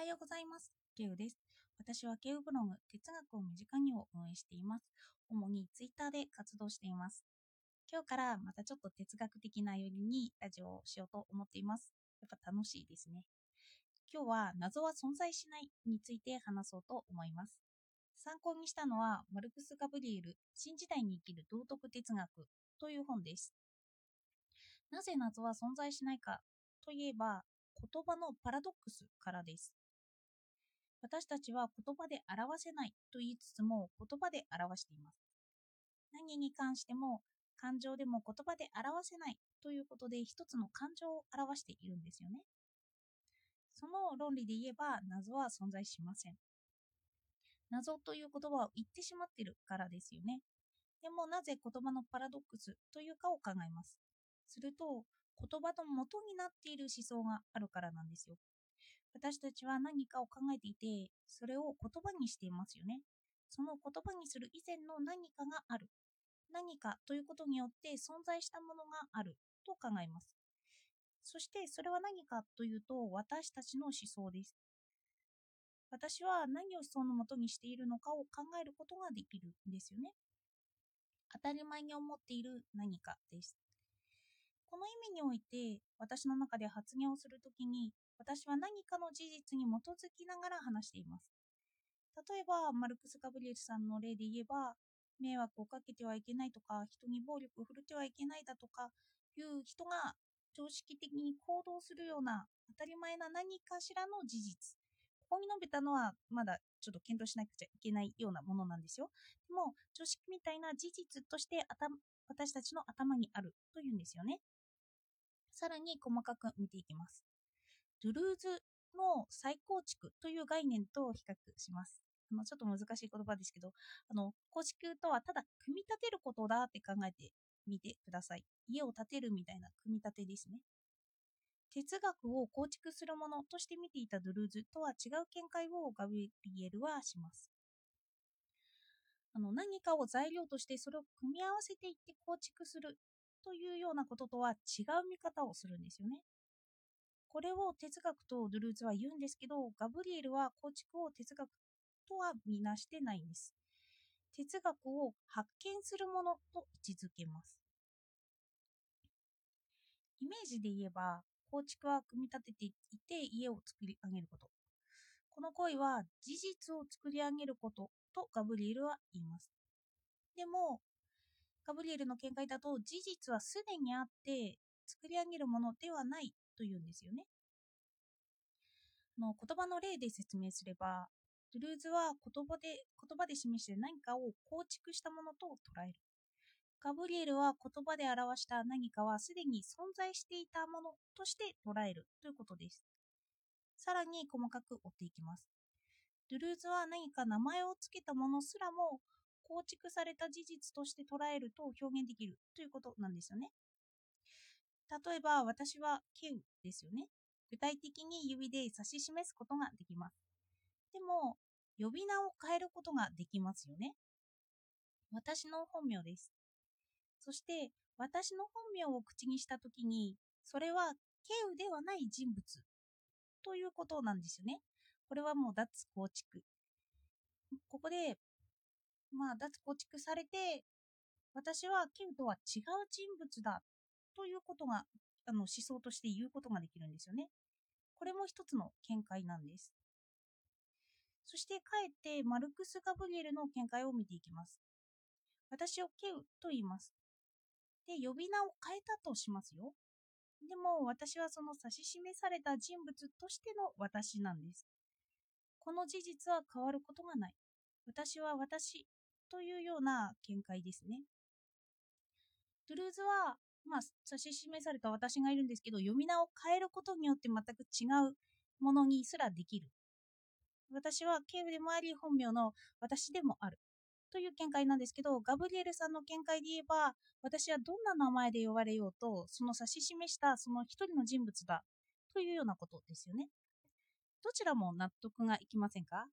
はようございます。ケウです。私はケウブログ、哲学を身近にを運営しています。主にツイッターで活動しています。今日からまたちょっと哲学的なよりにラジオをしようと思っています。やっぱ楽しいですね。今日は謎は存在しないについて話そうと思います。参考にしたのはマルクス・ガブリエル、新時代に生きる道徳哲学という本です。なぜ謎は存在しないかといえば、言葉のパラドックスからです。私たちは言葉で表せないと言いつつも言葉で表しています。何に関しても感情でも言葉で表せないということで一つの感情を表しているんですよね。その論理で言えば謎は存在しません。謎という言葉を言ってしまっているからですよね。でもなぜ言葉のパラドックスというかを考えます。すると言葉の元になっている思想があるからなんですよ。私たちは何かを考えていて、それを言葉にしていますよね。その言葉にする以前の何かがある。何かということによって存在したものがあると考えます。そしてそれは何かというと私たちの思想です。私は何を思想のもとにしているのかを考えることができるんですよね。当たり前に思っている何かです。この意味において私の中で発言をするときに私は何かの事実に基づきながら話しています。例えば、マルクス・ガブリエルさんの例で言えば、迷惑をかけてはいけないとか、人に暴力を振るってはいけないだとか、いう人が常識的に行動するような当たり前な何かしらの事実。ここに述べたのはまだちょっと検討しなくちゃいけないようなものなんですよ。でも、常識みたいな事実として私たちの頭にあるというんですよね。さらに細かく見ていきます。ドゥルーズの再構築という概念と比較します。あのちょっと難しい言葉ですけど、あの構築とはただ組み立てることだって考えてみてください。家を建てるみたいな組み立てですね。哲学を構築するものとして見ていたドゥルーズとは違う見解をガブリエルはします。あの何かを材料としてそれを組み合わせていって構築するというようなこととは違う見方をするんですよね。これを哲学とドゥルーズは言うんですけど、ガブリエルは構築を哲学とは見なしてないんです。哲学を発見するものと位置づけます。イメージで言えば、構築は組み立てていて家を作り上げること。この行為は事実を作り上げることとガブリエルは言います。でも、ガブリエルの見解だと事実はすでにあって作り上げるものではないというんですよね。の言葉の例で説明すれば、ドゥルーズは言葉で言葉で示して何かを構築したものと捉える。ガブリエルは言葉で表した何かはすでに存在していたものとして捉えるということです。さらに細かく追っていきます。ドゥルーズは何か名前を付けたものすらも構築された事実として捉えると表現できるということなんですよね。例えば私はケウですよね。具体的に指で指し示すことができます。でも、呼び名を変えることができますよね。私の本名です。そして、私の本名を口にしたときに、それはケウではない人物ということなんですよね。これはもう脱構築。ここで、まあ、脱構築されて、私はケウとは違う人物だということがあの思想として言うことができるんですよね。これも一つの見解なんです。そしてかえってマルクス・ガブリエルの見解を見ていきます。私をケウと言います。で、呼び名を変えたとしますよ。でも私はその指し示された人物としての私なんです。この事実は変わることがない。私は私というような見解ですね。ドゥルーズはまあ、指し示された私がいるんですけど、読み名を変えることによって全く違うものにすらできる。私はケウでもあり、本名の私でもある。という見解なんですけど、ガブリエルさんの見解で言えば、私はどんな名前で呼ばれようと、その指し示したその一人の人物だ。というようなことですよね。どちらも納得がいきませんか？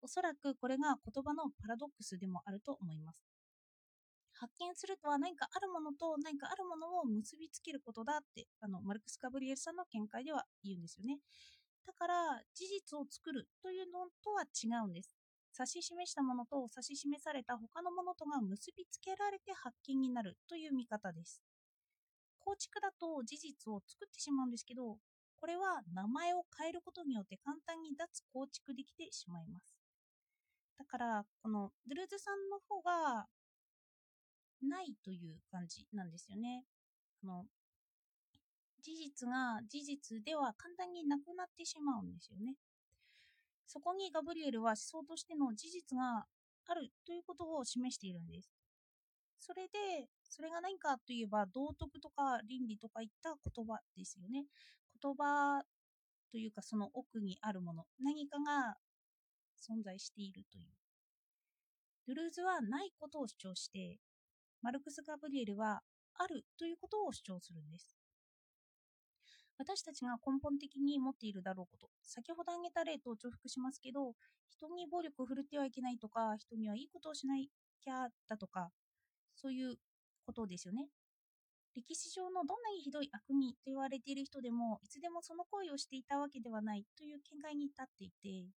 おそらくこれが言葉のパラドックスでもあると思います。発見するとは何かあるものと何かあるものを結びつけることだってあのマルクス・ガブリエルさんの見解では言うんですよね。だから事実を作るというのとは違うんです。指し示したものと指し示された他のものとが結びつけられて発見になるという見方です。構築だと事実を作ってしまうんですけどこれは名前を変えることによって簡単に脱構築できてしまいます。だからこのドゥルーズさんの方がないという感じなんですよね。あの事実が事実では簡単になくなってしまうんですよね。そこにガブリエルは思想としての事実があるということを示しているんです。それでそれが何かといえば道徳とか倫理とかいった言葉ですよね。言葉というかその奥にあるもの。何かが存在しているという。ドゥルーズはないことを主張してマルクス・ガブリエルはあるということを主張するんです私たちが根本的に持っているだろうこと、先ほど挙げた例と重複しますけど、人に暴力を振るってはいけないとか、人にはいいことをしなきゃだとか、そういうことですよね。歴史上のどんなにひどい悪人と言われている人でも、いつでもその行為をしていたわけではないという見解に立っていて、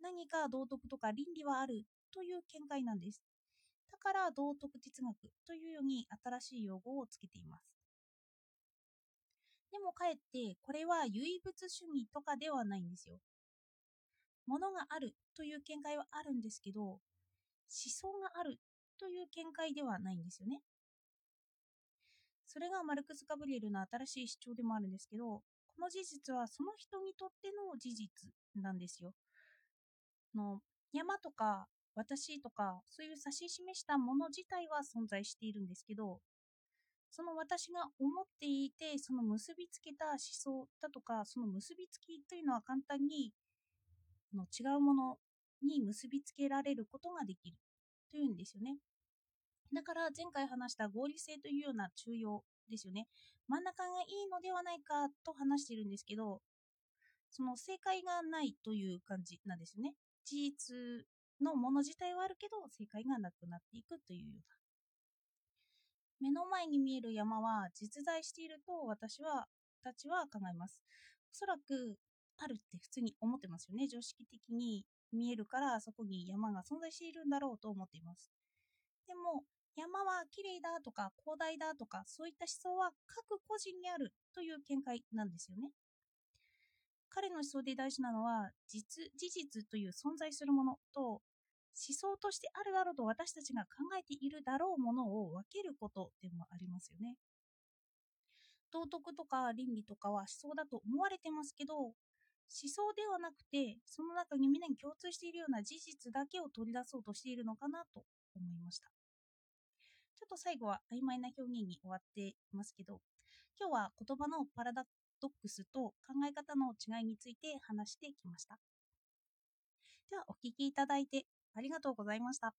何か道徳とか倫理はあるという見解なんです。だから道徳哲学というように新しい用語をつけています。でもかえってこれは唯物主義とかではないんですよ。ものがあるという見解はあるんですけど、思想があるという見解ではないんですよね。それがマルクス・ガブリエルの新しい主張でもあるんですけど、この事実はその人にとっての事実なんですよ。の山とか私とかそういう指し示したもの自体は存在しているんですけどその私が思っていてその結びつけた思想だとかその結びつきというのは簡単にの違うものに結びつけられることができるというんですよね。だから前回話した合理性というような中庸ですよね。真ん中がいいのではないかと話しているんですけどその正解がないという感じなんですよね。事実のもの自体はあるけど正解がなくなっていくというような目の前に見える山は実在していると私はたちは考えます。おそらくあるって普通に思ってますよね。常識的に見えるからそこに山が存在しているんだろうと思っています。でも山は綺麗だとか広大だとかそういった思想は各個人にあるという見解なんですよね。彼の思想で大事なのは実事実という存在するものと思想としてあるだろうと私たちが考えているだろうものを分けることでもありますよね。道徳とか倫理とかは思想だと思われてますけど思想ではなくてその中にみんなに共通しているような事実だけを取り出そうとしているのかなと思いましたちょっと最後は曖昧な表現に終わっていますけど今日は言葉のパラダドックスと考え方の違いについて話してきましたではお聞きいただいてありがとうございました。